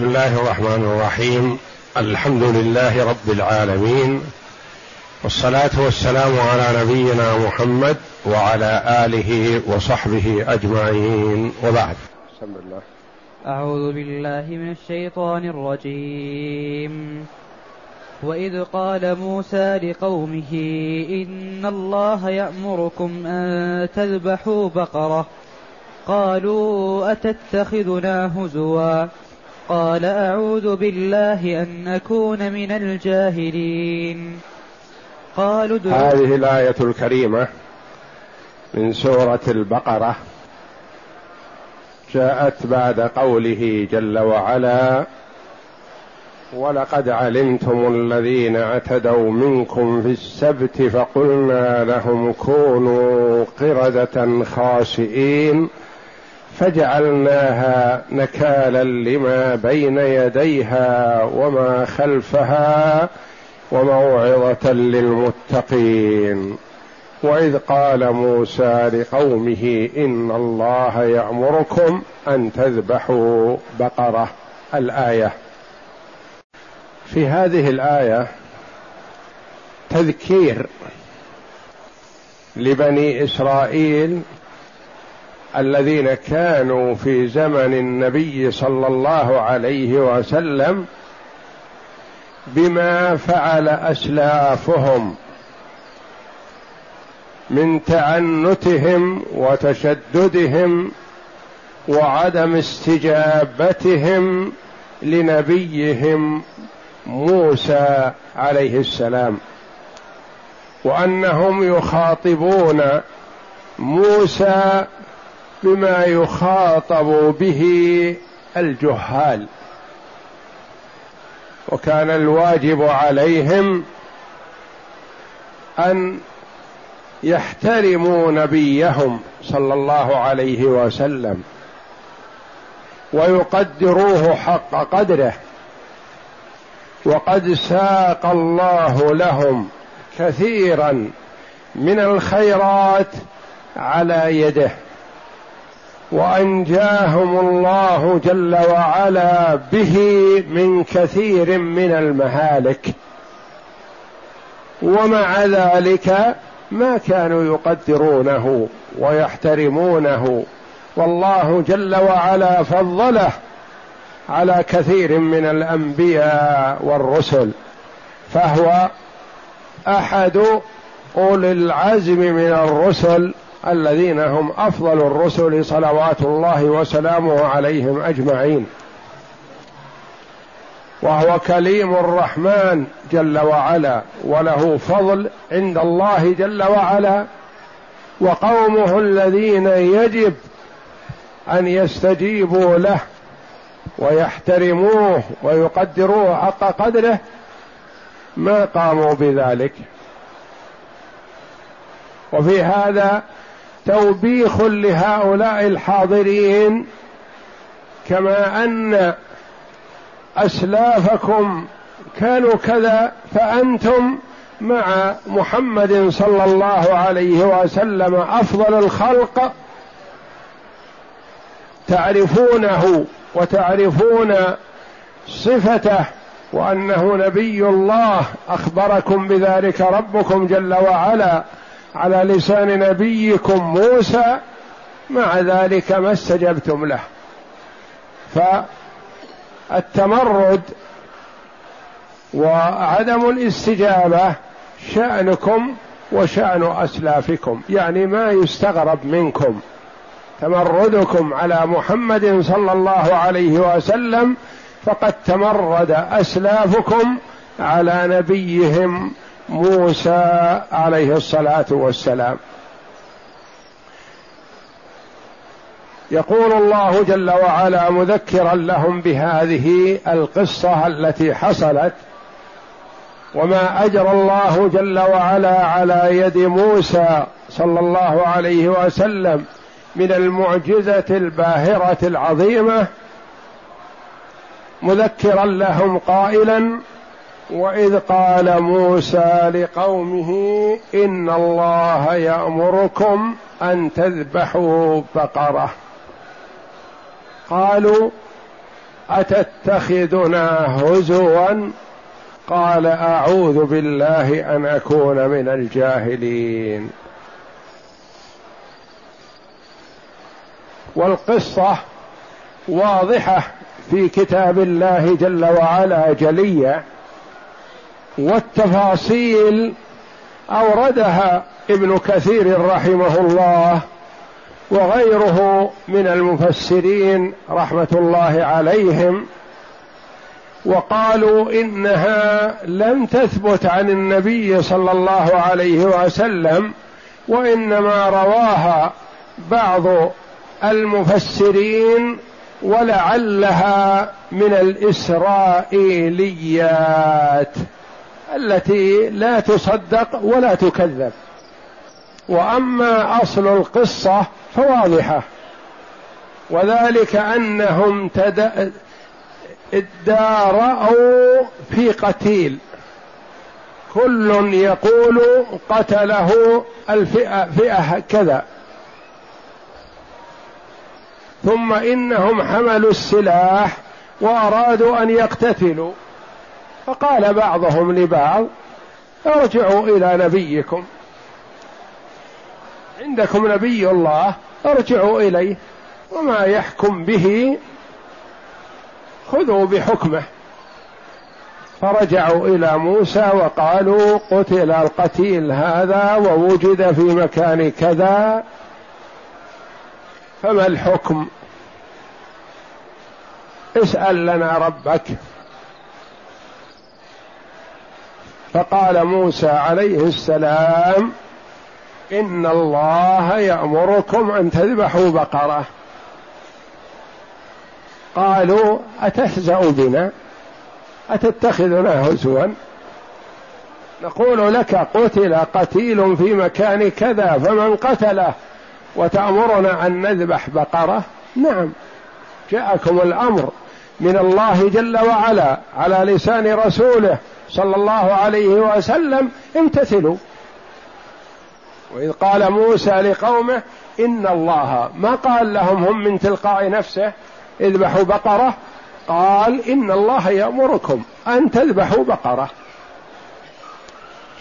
بسم الله الرحمن الرحيم. الحمد لله رب العالمين. والصلاة والسلام على نبينا محمد وعلى آله وصحبه أجمعين. وبعد. بسم الله. أعوذ بالله من الشيطان الرجيم. وإذ قال موسى لقومه إن الله يأمركم أن تذبحوا بقرة. قالوا أتتخذنا هزوا؟ قال أعوذ بالله أن اكون من الجاهلين. قالوا هذه الآية الكريمة من سورة البقرة. جاءت بعد قوله جل وعلا ولقد علمتم الذين اعتدوا منكم في السبت فقلنا لهم كونوا قردة خاسئين فجعلناها نكالا لما بين يديها وما خلفها وموعظة للمتقين. وإذ قال موسى لقومه إن الله يأمركم أن تذبحوا بقرة الآية. في هذه الآية تذكير لبني إسرائيل الذين كانوا في زمن النبي صلى الله عليه وسلم بما فعل أسلافهم من تعنتهم وتشددهم وعدم استجابتهم لنبيهم موسى عليه السلام وأنهم يخاطبون موسى بما يخاطب به الجهال. وكان الواجب عليهم أن يحترموا نبيهم صلى الله عليه وسلم ويقدروه حق قدره. وقد ساق الله لهم كثيرا من الخيرات على يده. وأنجاهم الله جل وعلا به من كثير من المهالك. ومع ذلك ما كانوا يقدرونه ويحترمونه. والله جل وعلا فضله على كثير من الأنبياء والرسل. فهو أحد أولي العزم من الرسل الذين هم أفضل الرسل صلوات الله وسلامه عليهم أجمعين. وهو كليم الرحمن جل وعلا وله فضل عند الله جل وعلا. وقومه الذين يجب أن يستجيبوا له ويحترموه ويقدروه حق قدره ما قاموا بذلك. وفي هذا توبيخ لهؤلاء الحاضرين كما أن أسلافكم كانوا كذا فأنتم مع محمد صلى الله عليه وسلم أفضل الخلق تعرفونه وتعرفون صفته وأنه نبي الله أخبركم بذلك ربكم جل وعلا. على لسان نبيكم موسى مع ذلك ما استجبتم له. فالتمرد وعدم الاستجابة شأنكم وشأن أسلافكم يعني ما يستغرب منكم. تمردكم على محمد صلى الله عليه وسلم فقد تمرد أسلافكم على نبيهم موسى عليه الصلاة والسلام. يقول الله جل وعلا مذكرا لهم بهذه القصة التي حصلت وما اجرى الله جل وعلا على يد موسى صلى الله عليه وسلم من المعجزة الباهرة العظيمة. مذكرا لهم قائلا وإذ قال موسى لقومه إن الله يأمركم أن تذبحوا بقره قالوا أتتخذنا هزوا؟ قال أعوذ بالله أن أكون من الجاهلين. والقصة واضحة في كتاب الله جل وعلا جلية. والتفاصيل أوردها ابن كثير رحمه الله وغيره من المفسرين رحمة الله عليهم وقالوا إنها لم تثبت عن النبي صلى الله عليه وسلم وإنما رواها بعض المفسرين ولعلها من الإسرائيليات. التي لا تصدق ولا تكذب. وأما أصل القصة فواضحة. وذلك أنهم تد... ادارأوا في قتيل. كل يقول قتله الفئة فئة كذا. ثم إنهم حملوا السلاح وأرادوا أن يقتتلوا. فقال بعضهم لبعض ارجعوا إلى نبيكم. عندكم نبي الله ارجعوا إليه وما يحكم به خذوا بحكمه. فرجعوا إلى موسى وقالوا قتل القتيل هذا ووجد في مكان كذا فما الحكم؟ اسأل لنا ربك. فقال موسى عليه السلام إن الله يأمركم أن تذبحوا بقرة. قالوا أتهزأ بنا؟ أتتخذنا هزوا؟ نقول لك قتل قتيل في مكان كذا فمن قتله وتأمرنا أن نذبح بقرة؟ نعم. جاءكم الأمر من الله جل وعلا على لسان رسوله صلى الله عليه وسلم امتثلوا. وإذ قال موسى لقومه إن الله ما قال لهم هم من تلقاء نفسه؟ اذبحوا بقرة. قال إن الله يأمركم أن تذبحوا بقرة.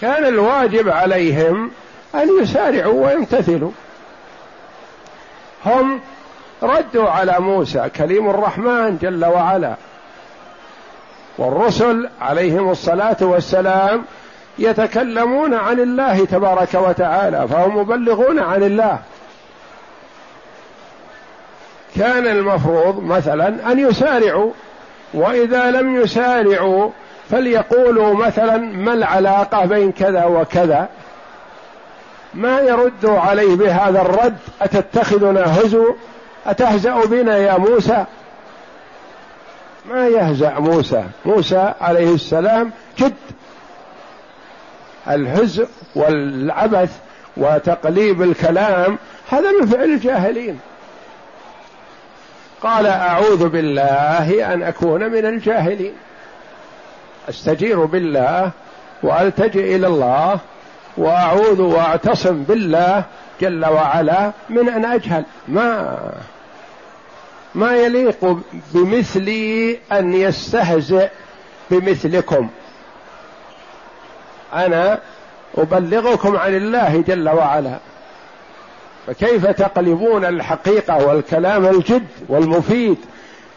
كان الواجب عليهم أن يسارعوا ويمتثلوا. هم ردوا على موسى كليم الرحمن جل وعلا. والرسل عليهم الصلاة والسلام يتكلمون عن الله تبارك وتعالى فهم مبلغون عن الله. كان المفروض مثلا أن يسارعوا وإذا لم يسارعوا فليقولوا مثلا ما العلاقة بين كذا وكذا. ما يردوا عليه بهذا الرد أتتخذنا هزو أتهزأ بنا يا موسى؟ ما يهزأ موسى؟ موسى عليه السلام جد. الهزء والعبث وتقليب الكلام هذا من فعل الجاهلين. قال أعوذ بالله أن أكون من الجاهلين. أستجير بالله وألتجئ إلى الله وأعوذ وأعتصم بالله جل وعلا من أن أجهل. ما ما يليق بمثلي أن يستهزئ بمثلكم. أنا أبلغكم عن الله جل وعلا. فكيف تقلبون الحقيقة والكلام الجد والمفيد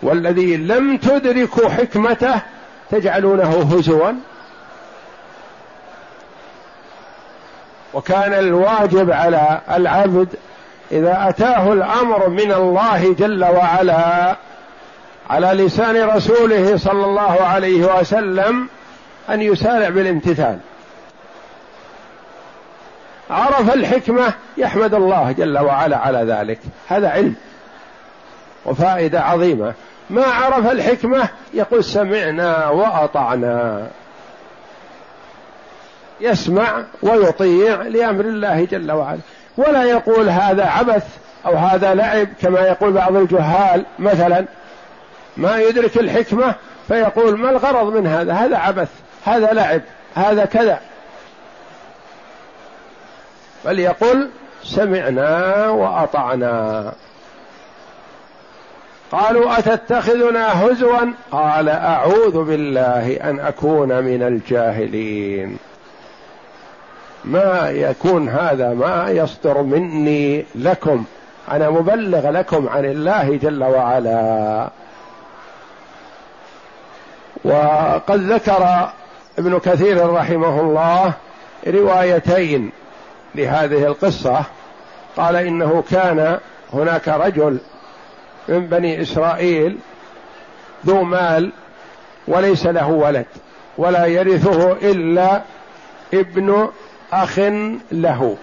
والذي لم تدركوا حكمته تجعلونه هزوا؟ وكان الواجب على العبد إذا أتاه الأمر من الله جل وعلا على لسان رسوله صلى الله عليه وسلم أن يسارع بالامتثال. عرف الحكمة يحمد الله جل وعلا على ذلك. هذا علم وفائدة عظيمة. ما عرف الحكمة؟ يقول سمعنا وأطعنا. يسمع ويطيع لأمر الله جل وعلا. ولا يقول هذا عبث أو هذا لعب كما يقول بعض الجهال مثلا. ما يدرك الحكمة فيقول ما الغرض من هذا؟ هذا عبث هذا لعب هذا كذا. فليقل سمعنا وأطعنا. قالوا أتتخذنا هزوا؟ قال أعوذ بالله أن أكون من الجاهلين. ما يكون هذا ما يصدر مني لكم. أنا مبلغ لكم عن الله جل وعلا. وقد ذكر ابن كثير رحمه الله روايتين لهذه القصة. قال إنه كان هناك رجل من بني إسرائيل ذو مال وليس له ولد ولا يرثه إلا ابن أخ له.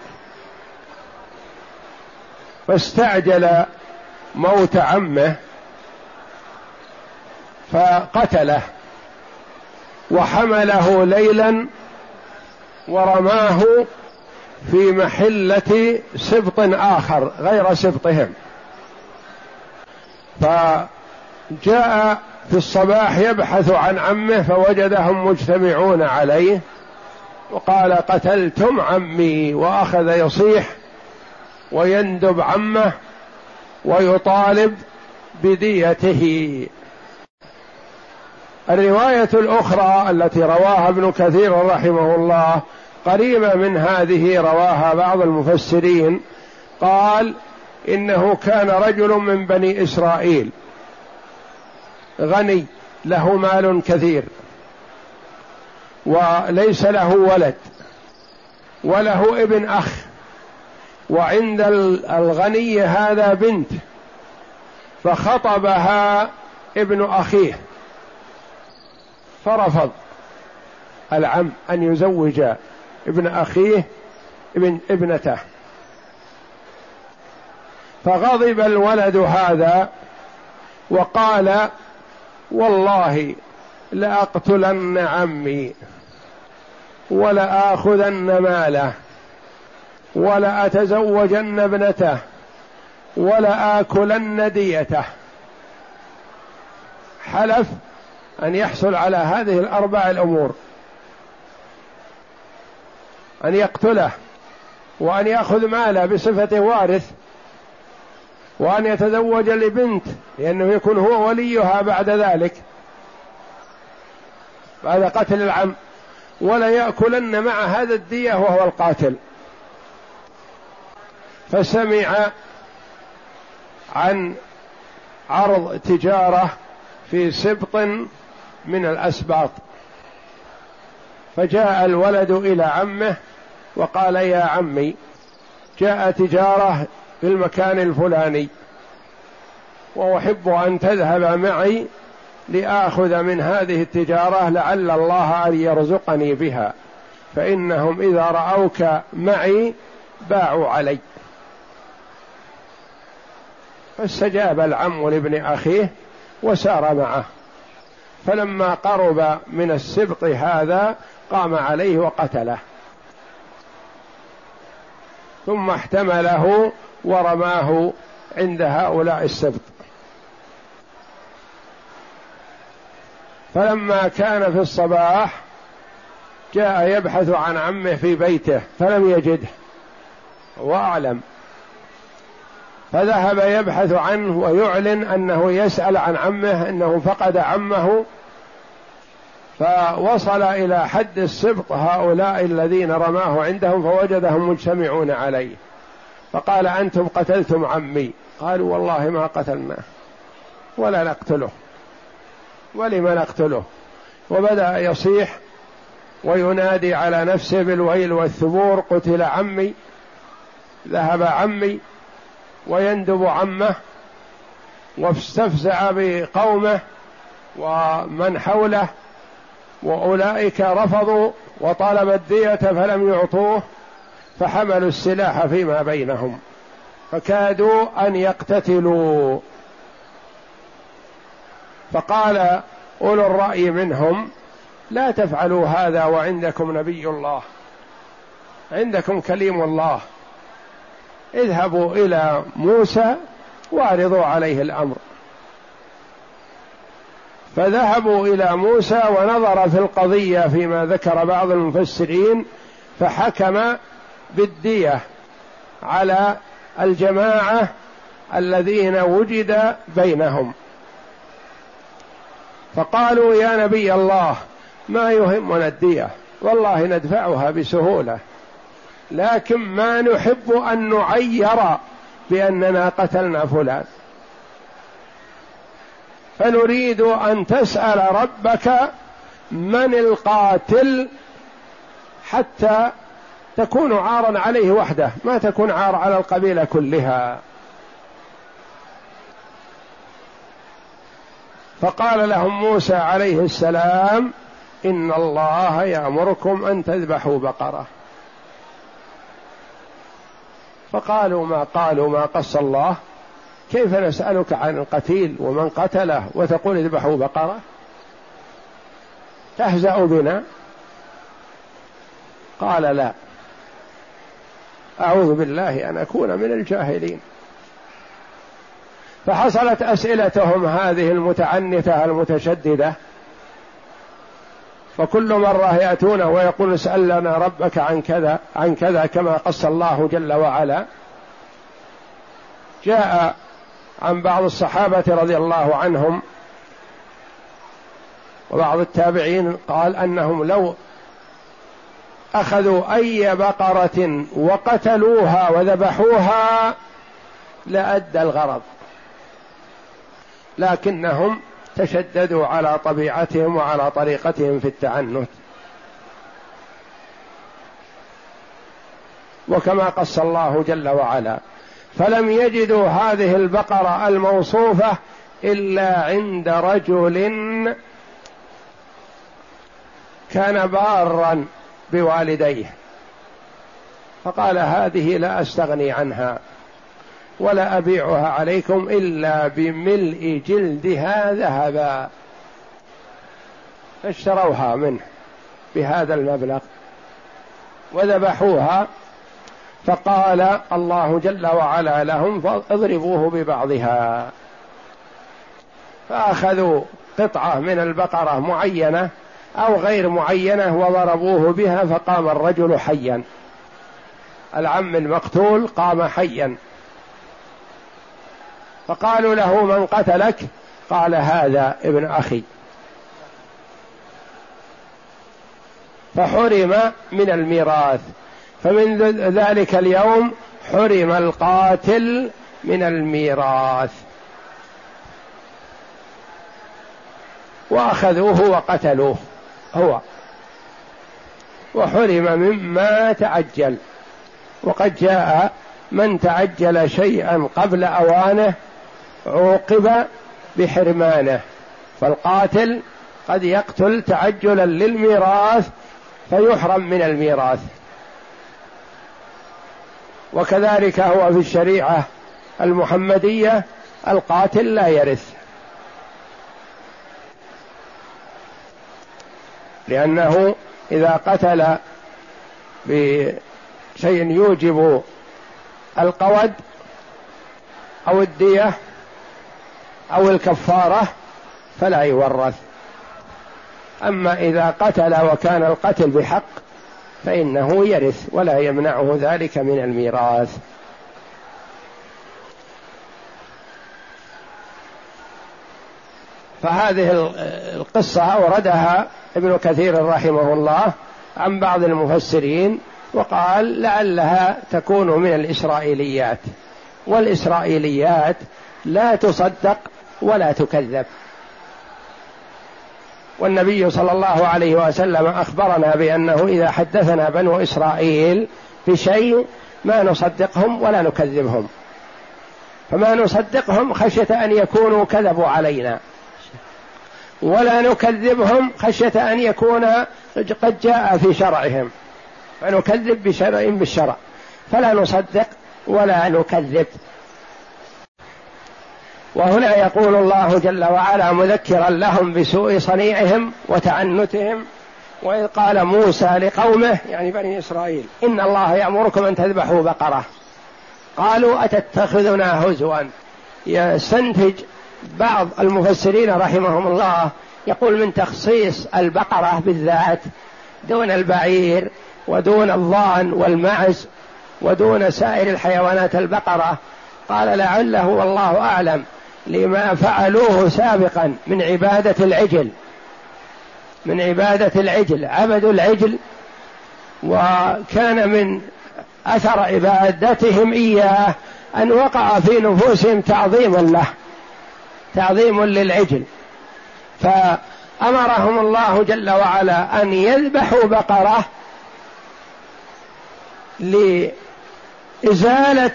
فاستعجل موت عمه فقتله وحمله ليلا ورماه في محلة سبط آخر غير سبطهم. فجاء في الصباح يبحث عن عمه فوجدهم مجتمعون عليه وقال قتلتم عمي وأخذ يصيح ويندب عمه ويطالب بديته. الرواية الأخرى التي رواها ابن كثير رحمه الله قريبة من هذه رواها بعض المفسرين قال إنه كان رجل من بني إسرائيل. غني له مال كثير. وليس له ولد وله ابن أخ. وعند الغني هذا بنت فخطبها ابن أخيه. فرفض العم أن يزوج ابن أخيه ابن ابنته. فغضب الولد هذا وقال والله لأقتلن عمي ولآخذن ماله ولأتزوجن ابنته ولآكلن ديته. حلف أن يحصل على هذه الأربع الأمور. أن يقتله وأن يأخذ ماله بصفة وارث وأن يتزوج لبنت لأنه يكون هو وليها بعد ذلك. بعد قتل العم. ولا يأكلن مع هذا الدية وهو القاتل. فسمع عن عرض تجارة في سبط من الأسباط. فجاء الولد إلى عمه وقال يا عمي جاء تجارة في المكان الفلاني. وأحب أن تذهب معي لآخذ من هذه التجارة لعل الله أن يرزقني بها. فإنهم إذا رأوك معي باعوا علي. فاستجاب العم لابن أخيه وسار معه. فلما قرب من السبط هذا قام عليه وقتله. ثم احتمله ورماه عند هؤلاء السبط. فلما كان في الصباح جاء يبحث عن عمه في بيته فلم يجده. وأعلم. فذهب يبحث عنه ويعلن أنه يسأل عن عمه أنه فقد عمه. فوصل إلى حد السبط هؤلاء الذين رماه عندهم فوجدهم مجتمعون عليه. فقال أنتم قتلتم عمي. قالوا والله ما قتلناه ولا نقتله. ولم نقتله. وبدأ يصيح وينادي على نفسه بالويل والثبور قتل عمي ذهب عمي ويندب عمه واستفزع بقومه ومن حوله وأولئك رفضوا وطلب الدية فلم يعطوه فحملوا السلاح فيما بينهم فكادوا أن يقتتلوا. فقال أولو الرأي منهم لا تفعلوا هذا وعندكم نبي الله عندكم كليم الله. اذهبوا إلى موسى وأعرضوا عليه الأمر. فذهبوا إلى موسى ونظر في القضية فيما ذكر بعض المفسرين فحكم بالدية على الجماعة الذين وجد بينهم. فقالوا يا نبي الله ما يهمنا الدية والله ندفعها بسهولة. لكن ما نحب أن نعير بأننا قتلنا فلان. فنريد أن تسأل ربك من القاتل حتى تكون عارا عليه وحده ما تكون عار على القبيلة كلها. فقال لهم موسى عليه السلام إن الله يأمركم أن تذبحوا بقرة. فقالوا ما قالوا ما قص الله؟ كيف نسألك عن القتيل ومن قتله وتقول اذبحوا بقرة؟ تهزأ بنا؟ قال لا. أعوذ بالله أن أكون من الجاهلين. فحصلت أسئلتهم هذه المتعنتة المتشددة. فكل مرة يأتونه ويقول اسأل لنا ربك عن كذا عن كذا كما قص الله جل وعلا. جاء عن بعض الصحابة رضي الله عنهم. وبعض التابعين قال أنهم لو أخذوا أي بقرة وقتلوها وذبحوها لأدى الغرض. لكنهم تشددوا على طبيعتهم وعلى طريقتهم في التعنت. وكما قص الله جل وعلا فلم يجدوا هذه البقرة الموصوفة إلا عند رجل كان بارا بوالديه فقال هذه لا أستغني عنها. ولا أبيعها عليكم إلا بملء جلدها ذهبا. فاشتروها منه بهذا المبلغ وذبحوها. فقال الله جل وعلا لهم فاضربوه ببعضها. فأخذوا قطعة من البقرة معينة أو غير معينة وضربوه بها فقام الرجل حيا. العم المقتول قام حيا. فقالوا له من قتلك؟ قال هذا ابن أخي. فحرم من الميراث. فمن ذلك اليوم حرم القاتل من الميراث. وأخذوه وقتلوه. هو. وحرم مما تعجل وقد جاء من تعجل شيئا قبل أوانه عوقب بحرمانه فالقاتل قد يقتل تعجلا للميراث فيحرم من الميراث. وكذلك هو في الشريعة المحمدية القاتل لا يرث. لأنه إذا قتل بشيء يوجب القود أو الدية أو الكفارة فلا يورث. أما إذا قتل وكان القتل بحق فإنه يرث ولا يمنعه ذلك من الميراث. فهذه القصة أوردها ابن كثير رحمه الله عن بعض المفسرين وقال لعلها تكون من الإسرائيليات. والإسرائيليات لا تصدق ولا تكذب. والنبي صلى الله عليه وسلم أخبرنا بأنه إذا حدثنا بنو إسرائيل بشيء ما نصدقهم ولا نكذبهم. فما نصدقهم خشية أن يكونوا كذبوا علينا. ولا نكذبهم خشية أن يكون قد جاء في شرعهم. فنكذب بشرع بالشرع. فلا نصدق ولا نكذب. وهنا يقول الله جل وعلا مذكرا لهم بسوء صنيعهم وتعنتهم وإذ قال موسى لقومه يعني بني إسرائيل إن الله يأمركم أن تذبحوا بقرة. قالوا أتتخذنا هزوا. يستنتج بعض المفسرين رحمهم الله يقول من تخصيص البقرة بالذات دون البعير ودون الضان والمعز ودون سائر الحيوانات البقرة. قال لعله والله أعلم لما فعلوه سابقا من عبادة العجل من عبادة العجل عبدوا العجل وكان من أثر عبادتهم إياه أن وقع في نفوسهم تعظيم له تعظيم للعجل. فأمرهم الله جل وعلا أن يذبحوا بقرة لإزالة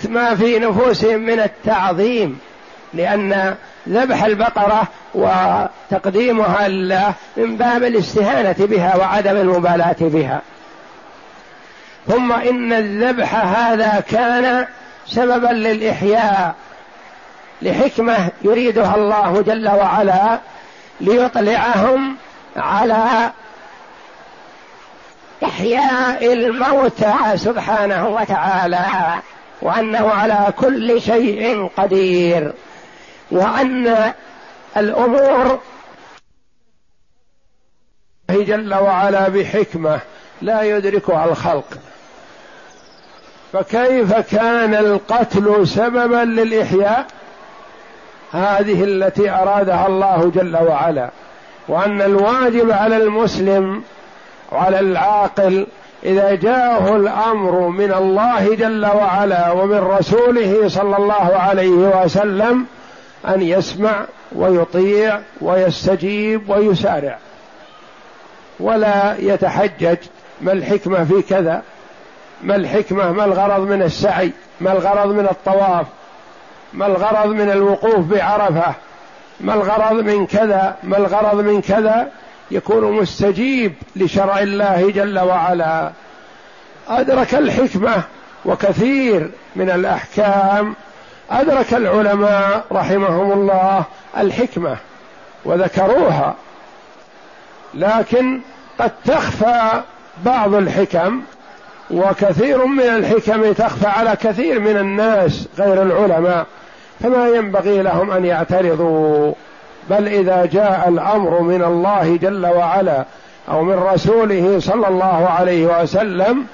ما في نفوسهم من التعظيم. لأن ذبح البقرة وتقديمها لله من باب الاستهانة بها وعدم المبالاة بها. ثم إن الذبح هذا كان سببا للإحياء لحكمة يريدها الله جل وعلا ليطلعهم على إحياء الموتى سبحانه وتعالى وأنه على كل شيء قدير. وأن الأمور جل وعلا بحكمة لا يدركها الخلق. فكيف كان القتل سببا للإحياء؟ هذه التي أرادها الله جل وعلا. وأن الواجب على المسلم وعلى العاقل إذا جاءه الأمر من الله جل وعلا ومن رسوله صلى الله عليه وسلم أن يسمع ويطيع ويستجيب ويسارع. ولا يتحجج ما الحكمة في كذا؟ ما الحكمة؟ ما الغرض من السعي؟ ما الغرض من الطواف؟ ما الغرض من الوقوف بعرفة؟ ما الغرض من كذا؟ ما الغرض من كذا؟ يكون مستجيب لشرع الله جل وعلا. أدرك الحكمة وكثير من الأحكام أدرك العلماء رحمهم الله الحكمة وذكروها لكن قد تخفى بعض الحكم وكثير من الحكم تخفى على كثير من الناس غير العلماء فما ينبغي لهم أن يعترضوا. بل إذا جاء الأمر من الله جل وعلا أو من رسوله صلى الله عليه وسلم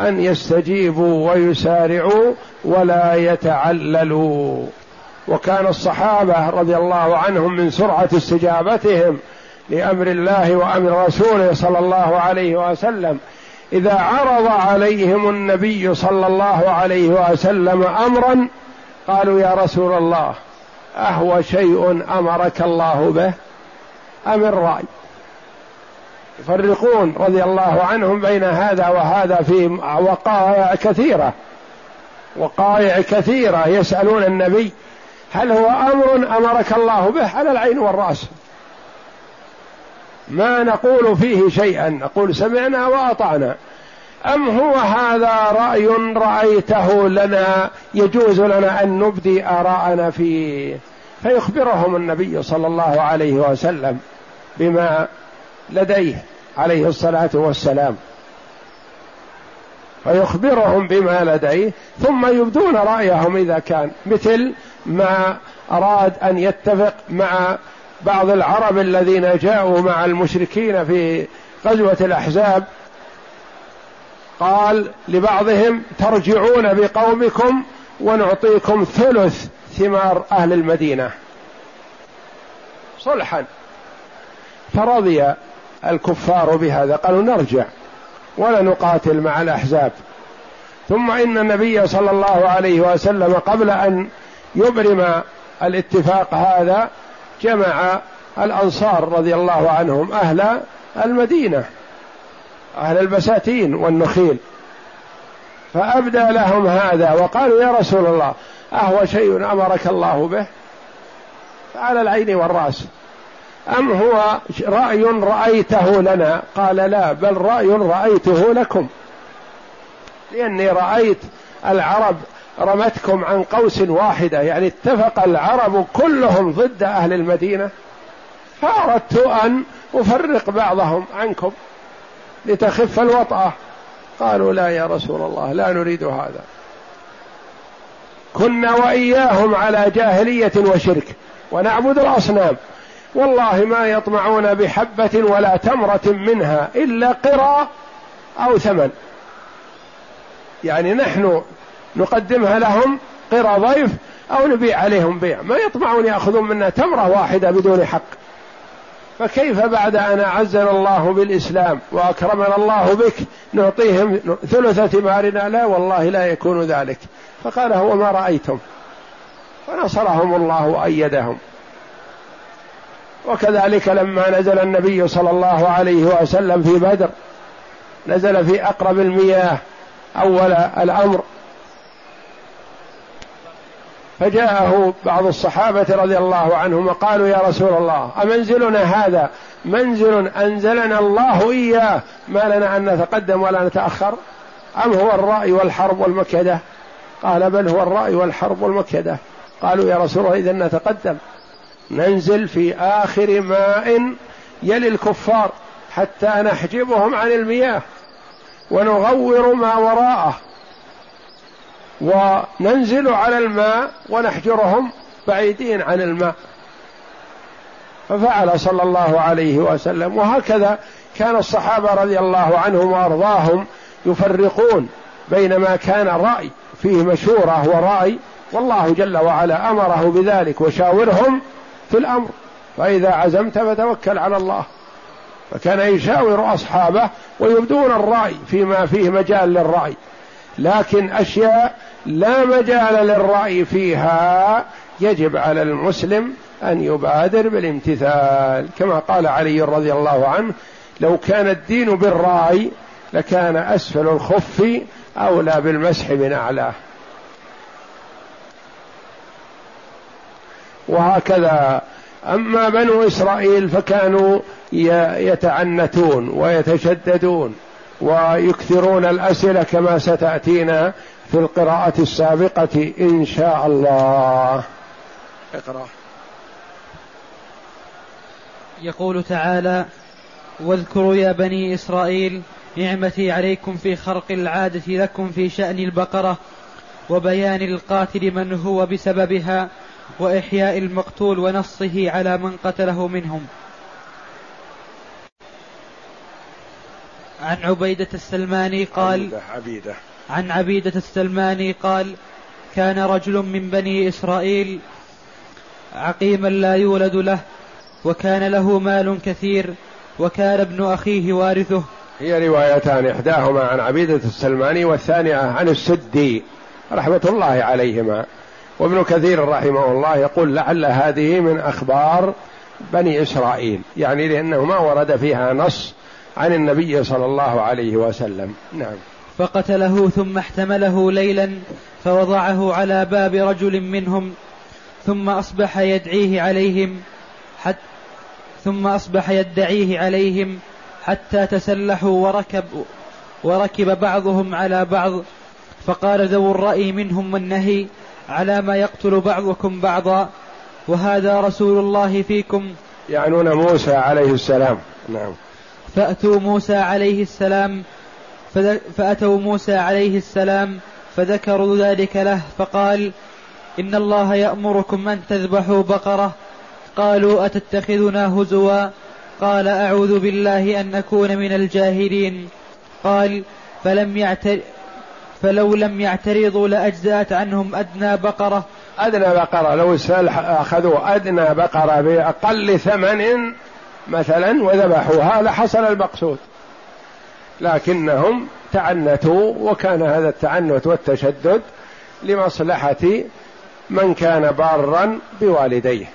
أن يستجيبوا ويسارعوا ولا يتعللوا. وكان الصحابة رضي الله عنهم من سرعة استجابتهم لأمر الله وأمر رسوله صلى الله عليه وسلم. إذا عرض عليهم النبي صلى الله عليه وسلم امرا قالوا يا رسول الله أهو شيء أمرك الله به؟ أم الرأي؟ يفرقون رضي الله عنهم بين هذا وهذا في وقائع كثيرة. وقائع كثيرة يسألون النبي هل هو أمر أمرك الله به على العين والرأس؟ ما نقول فيه شيئا. نقول سمعنا وأطعنا. أم هو هذا رأي رأيته لنا يجوز لنا أن نبدي آراءنا فيه؟ فيخبرهم النبي صلى الله عليه وسلم بما لديه عليه الصلاة والسلام. فيخبرهم بما لديه ثم يبدون رأيهم إذا كان مثل ما أراد أن يتفق مع بعض العرب الذين جاءوا مع المشركين في غزوة الأحزاب. قال لبعضهم ترجعون بقومكم ونعطيكم ثلث ثمار أهل المدينة. صلحا. فرضي الكفار بهذا قالوا نرجع ولا نقاتل مع الأحزاب. ثم إن النبي صلى الله عليه وسلم قبل أن يبرم الاتفاق هذا جمع الأنصار رضي الله عنهم أهل المدينة أهل البساتين والنخيل. فأبدى لهم هذا وقالوا يا رسول الله أهو شيء أمرك الله به؟ على العين والرأس. أم هو رأي رأيته لنا؟ قال لا بل رأي رأيته لكم. لأني رأيت العرب رمتكم عن قوس واحدة يعني اتفق العرب كلهم ضد أهل المدينة. فأردت أن أفرق بعضهم عنكم لتخف الوطأة قالوا لا يا رسول الله لا نريد هذا. كنا وإياهم على جاهلية وشرك ونعبد الأصنام والله ما يطمعون بحبة ولا تمرة منها إلا قرى أو ثمن. يعني نحن نقدمها لهم نحقر ضيف أو نبيع عليهم بيع. ما يطمعون يأخذون منا تمرة واحدة بدون حق. فكيف بعد أن أعزنا الله بالإسلام وأكرمنا الله بك نعطيهم ثلث ثمارنا لا والله لا يكون ذلك. فقال هو ما رأيتم. فنصرهم الله وأيدهم. وكذلك لما نزل النبي صلى الله عليه وسلم في بدر نزل في أقرب المياه أول الأمر. فجاءه بعض الصحابة رضي الله عنهم وقالوا يا رسول الله أمنزلنا هذا؟ منزل أنزلنا الله إياه. ما لنا أن نتقدم ولا نتأخر؟ أم هو الرأي والحرب والمكيدة؟ قال بل هو الرأي والحرب والمكيدة. قالوا يا رسول الله إذا نتقدم. ننزل في آخر ماء يلي الكفار حتى نحجبهم عن المياه ونغور ما وراءه. وننزل على الماء ونحجرهم بعيدين عن الماء. ففعل صلى الله عليه وسلم. وهكذا كان الصحابة رضي الله عنهم وأرضاهم يفرقون بين ما كان رأي فيه مشوره وراي. والله جل وعلا أمره بذلك وشاورهم في الأمر فإذا عزمت فتوكل على الله. فكان يشاور أصحابه ويبدون الرأي فيما فيه مجال للرأي. لكن أشياء لا مجال للرأي فيها يجب على المسلم أن يبادر بالامتثال. كما قال علي رضي الله عنه لو كان الدين بالرأي لكان أسفل الخف أولى بالمسح من اعلاه وهكذا. أما بنو إسرائيل فكانوا يتعنتون ويتشددون ويكثرون الأسئلة كما ستأتينا في القراءة السابقة إن شاء الله. اقرأ. يقول تعالى واذكروا يا بني إسرائيل نعمتي عليكم في خرق العادة لكم في شأن البقرة وبيان القاتل من هو بسببها وإحياء المقتول ونصه على من قتله منهم. عن عبيدة السلماني قال عبيدة, عبيدة. عن عبيدة السلماني قال كان رجل من بني إسرائيل عقيما لا يولد له وكان له مال كثير وكان ابن أخيه وارثه. هي روايتان إحداهما عن عبيدة السلماني والثانية عن السدي رحمة الله عليهما. وابن كثير رحمه الله يقول لعل هذه من أخبار بني إسرائيل يعني لأنه ما ورد فيها نص عن النبي صلى الله عليه وسلم. نعم. فقتله ثم احتمله ليلا فوضعه على باب رجل منهم ثم أصبح يدعيه عليهم حتى ثم أصبح يدعيه عليهم حتى تسلحوا وركب وركب بعضهم على بعض فقال ذو الرأي منهم والنهي على ما يقتل بعضكم بعضا وهذا رسول الله فيكم. يعنون موسى عليه السلام. نعم. فأتوا موسى عليه السلام فأتوا موسى عليه السلام فذكروا ذلك له فقال إن الله يأمركم أن تذبحوا بقرة. قالوا أتتخذنا هزوا؟ قال أعوذ بالله أن نكون من الجاهلين. قال فلم يعتر فلو لم يعترضوا لأجزأت عنهم أدنى بقرة. أدنى بقرة لو أخذوا أدنى بقرة بأقل ثمن مثلا وذبحوها لحصل المقصود. لكنهم تعنتوا وكان هذا التعنت والتشدد لمصلحة من كان بارا بوالديه.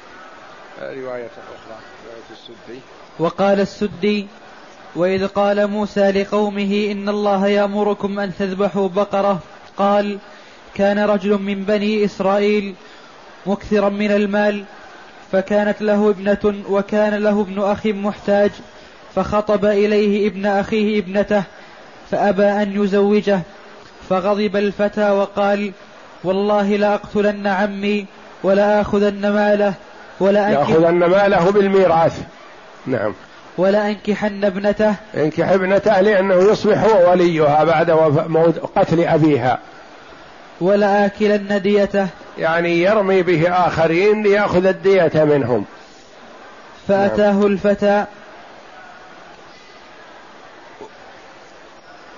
رواية أخرى رواية السدي. وقال السدي وإذ قال موسى لقومه إن الله يأمركم أن تذبحوا بقرة. قال كان رجل من بني إسرائيل مكثرا من المال فكانت له ابنة وكان له ابن أخ محتاج فخطب إليه ابن أخيه ابنته فأبى أن يزوجه. فغضب الفتى وقال والله لاقتلن عمي ولا أخذن ماله ولا ياخذن ماله بالميراث. نعم. ولا أنكحن ابنته. انكح ابنته لأنه يصبح هو وليها بعد موت قتل أبيها. ولا آكلن ديته. يعني يرمي به آخرين ليأخذ الدية منهم. فأتاه نعم. الفتى.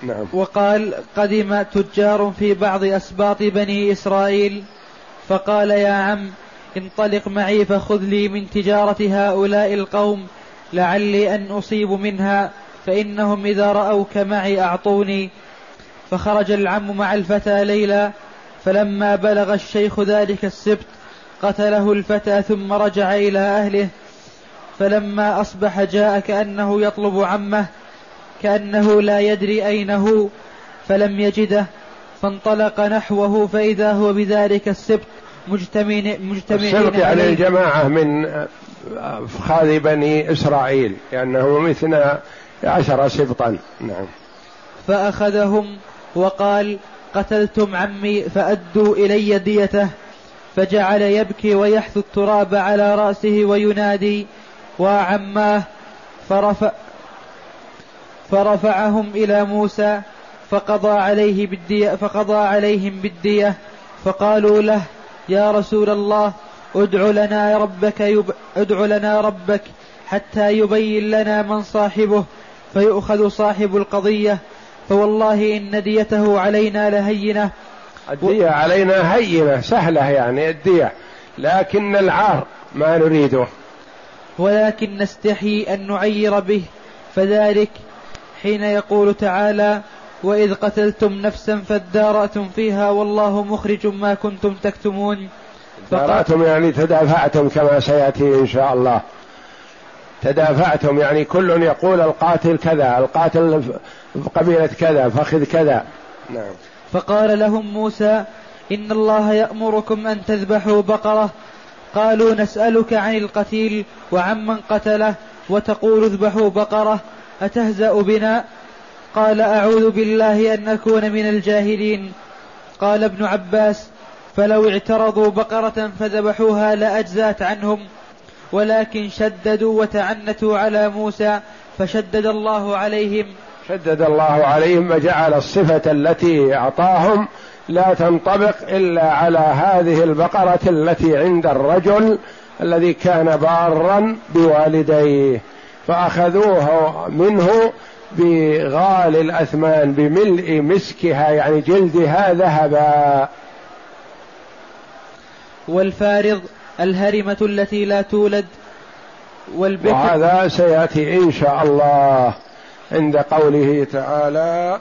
نعم. وقال قدم تجار في بعض أسباط بني إسرائيل. فقال يا عم انطلق معي فخذ لي من تجارة هؤلاء القوم لعلي أن أصيب منها فإنهم إذا رأوك معي أعطوني. فخرج العم مع الفتى ليلا فلما بلغ الشيخ ذلك السبت قتله الفتى ثم رجع إلى أهله. فلما أصبح جاء كأنه يطلب عمه كأنه لا يدري أين هو فلم يجده. فانطلق نحوه فإذا هو بذلك السبت مجتمعين مجتمعين السبت يعني الجماعة من أفخاذ بني إسرائيل لأنهم اثنا عشر سبطا. نعم. فأخذهم وقال قتلتم عمي فأدوا إلي ديته فجعل يبكي ويحث التراب على رأسه وينادي وعماه. فرفع فرفعهم إلى موسى فقضى عليه بالدية فقضى عليهم بالدية فقالوا له يا رسول الله ادع لنا ربك يب... ادع لنا ربك حتى يبين لنا من صاحبه فيؤخذ صاحب القضية. فوالله إن ديته علينا لهينة. الدية علينا هينة سهلة يعني الدية لكن العار ما نريده. ولكن نستحي أن نعير به. فذلك حين يقول تعالى وإذ قتلتم نفسا فادارأتم فيها والله مخرج ما كنتم تكتمون. دارأتم يعني تدافعتم كما سيأتي إن شاء الله. تدافعتم يعني كل يقول القاتل كذا القاتل قبيلة كذا فخذ كذا. نعم. فقال لهم موسى إن الله يأمركم أن تذبحوا بقرة. قالوا نسألك عن القتيل وعمن قتله وتقول اذبحوا بقرة أتهزأ بنا؟ قال أعوذ بالله أن أكون من الجاهلين. قال ابن عباس فلو اعترضوا بقرة فذبحوها لأجزأت عنهم ولكن شددوا وتعنتوا على موسى فشدد الله عليهم. شدد الله عليهم وجعل الصفة التي أعطاهم لا تنطبق إلا على هذه البقرة التي عند الرجل الذي كان بارا بوالديه فأخذوه منه بغال الأثمان بملء مسكها يعني جلدها ذهبا. والفارض الهرمة التي لا تولد والبكر. وهذا سيأتي إن شاء الله عند قوله تعالى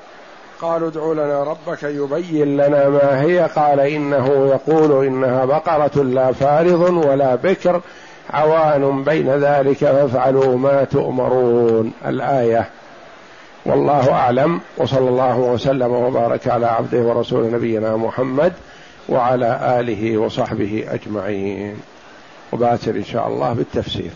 قالوا ادع لنا ربك يبين لنا ما هي. قال إنه يقول إنها بقرة لا فارض ولا بكر عوان بين ذلك فافعلوا ما تؤمرون. الآية. والله أعلم. وصلى الله وسلم وبارك على عبده ورسول نبينا محمد وعلى آله وصحبه أجمعين. وباتر إن شاء الله بالتفسير.